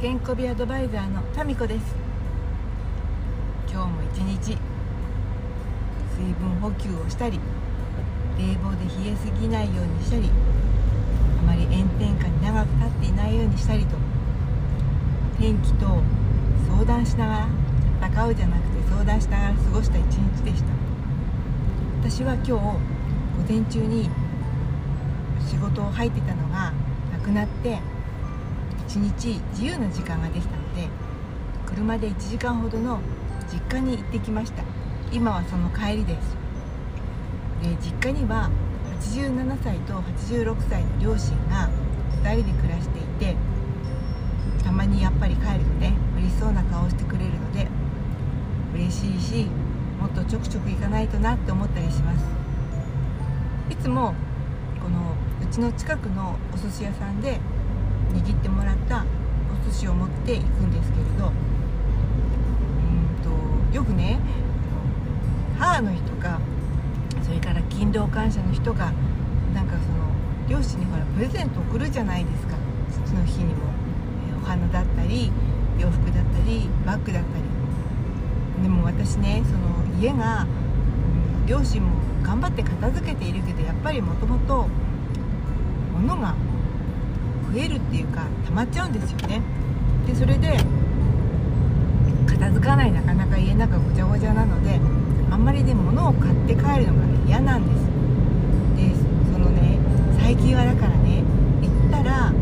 健康美アドバイザーのタミコです。今日も一日水分補給をしたり冷房で冷えすぎないようにしたりあまり炎天下に長く立っていないようにしたりと天気と相談しながら戦うじゃなくて相談しながら過ごした一日でした。私は今日午前中に仕事を入ってたのがなくなって1日自由な時間ができたので車で1時間ほどの実家に行ってきました。今はその帰りです。で実家には87歳と86歳の両親が2人で暮らしていてたまにやっぱり帰るとね嬉しそうな顔をしてくれるので嬉しいしもっとちょくちょく行かないとなって思ったりします。いつもこのうちの近くのお寿司屋さんで握ってもらったお寿司を持っていくんですけれどうんとよくね母の日とかそれから勤労感謝の日とかなんかその両親にほらプレゼント送るじゃないですか。父の日にも、えお花だったり洋服だったりバッグだったり。でも私ねその家が、うん、両親も頑張って片付けているけどやっぱりもともと物が増えるっていうか溜まっちゃうんですよね。でそれで片付かないなかなか家の中ごちゃごちゃなのであんまりね物を買って帰るのが嫌なんです。でそのね最近はだからね行ったらこ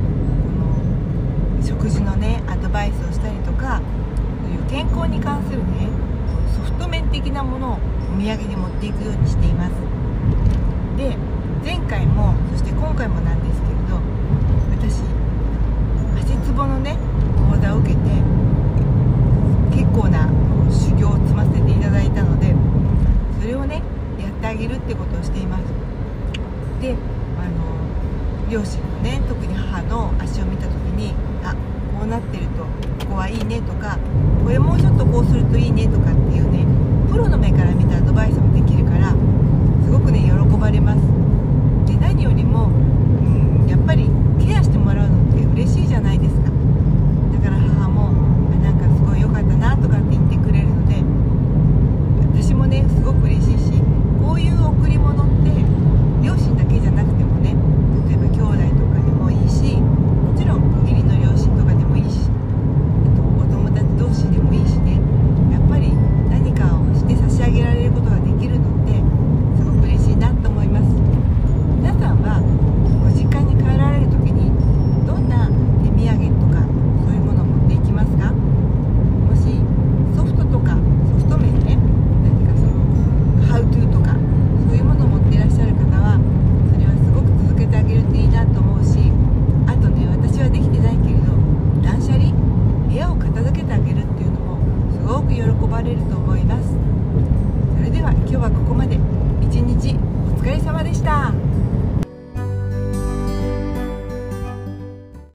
の食事のねアドバイスをしたりとかそういう健康に関するねソフト面的なものをお土産に持っていくようにしています。で前回もそして今回もなんですけれど足つぼのね講座を受けて結構な修行を積ませていただいたのでそれをねやってあげるってことをしています。であの両親のね特に母の足を見た時にあこうなってるとここはいいねとかこれもうちょっとこうするといいねとかっていうねプロの目から見たアドバイスもできるからすごくね喜ばれますで何よりも、うん、やっぱりケアしてもらうのって嬉しいじゃないですかだから母もなんかすごい良かったなとかって言ってくれるので私もねすごく嬉しいしこういう贈り物って両親だけじゃなくてもね例えば兄弟とかでもいいしもちろん義理の両親とかでもいいしあとお友達同士でもいいしねやっぱり何かをして差し上げられることができるのってすごく嬉しいなと思います皆さんはご実家に帰られる時にどんな手土産とかそういうものを持っていきますかもしソフトとかソフト面ね何かそのハウトゥーとかそういうものを持っていらっしゃる方はそれはすごく続けてあげるといいなと思うしあとね私はできてないけれど断捨離部屋を片付けてあげるっていうのもすごく喜ばれると思います。それでは今日はここまで。一日お疲れ様でした。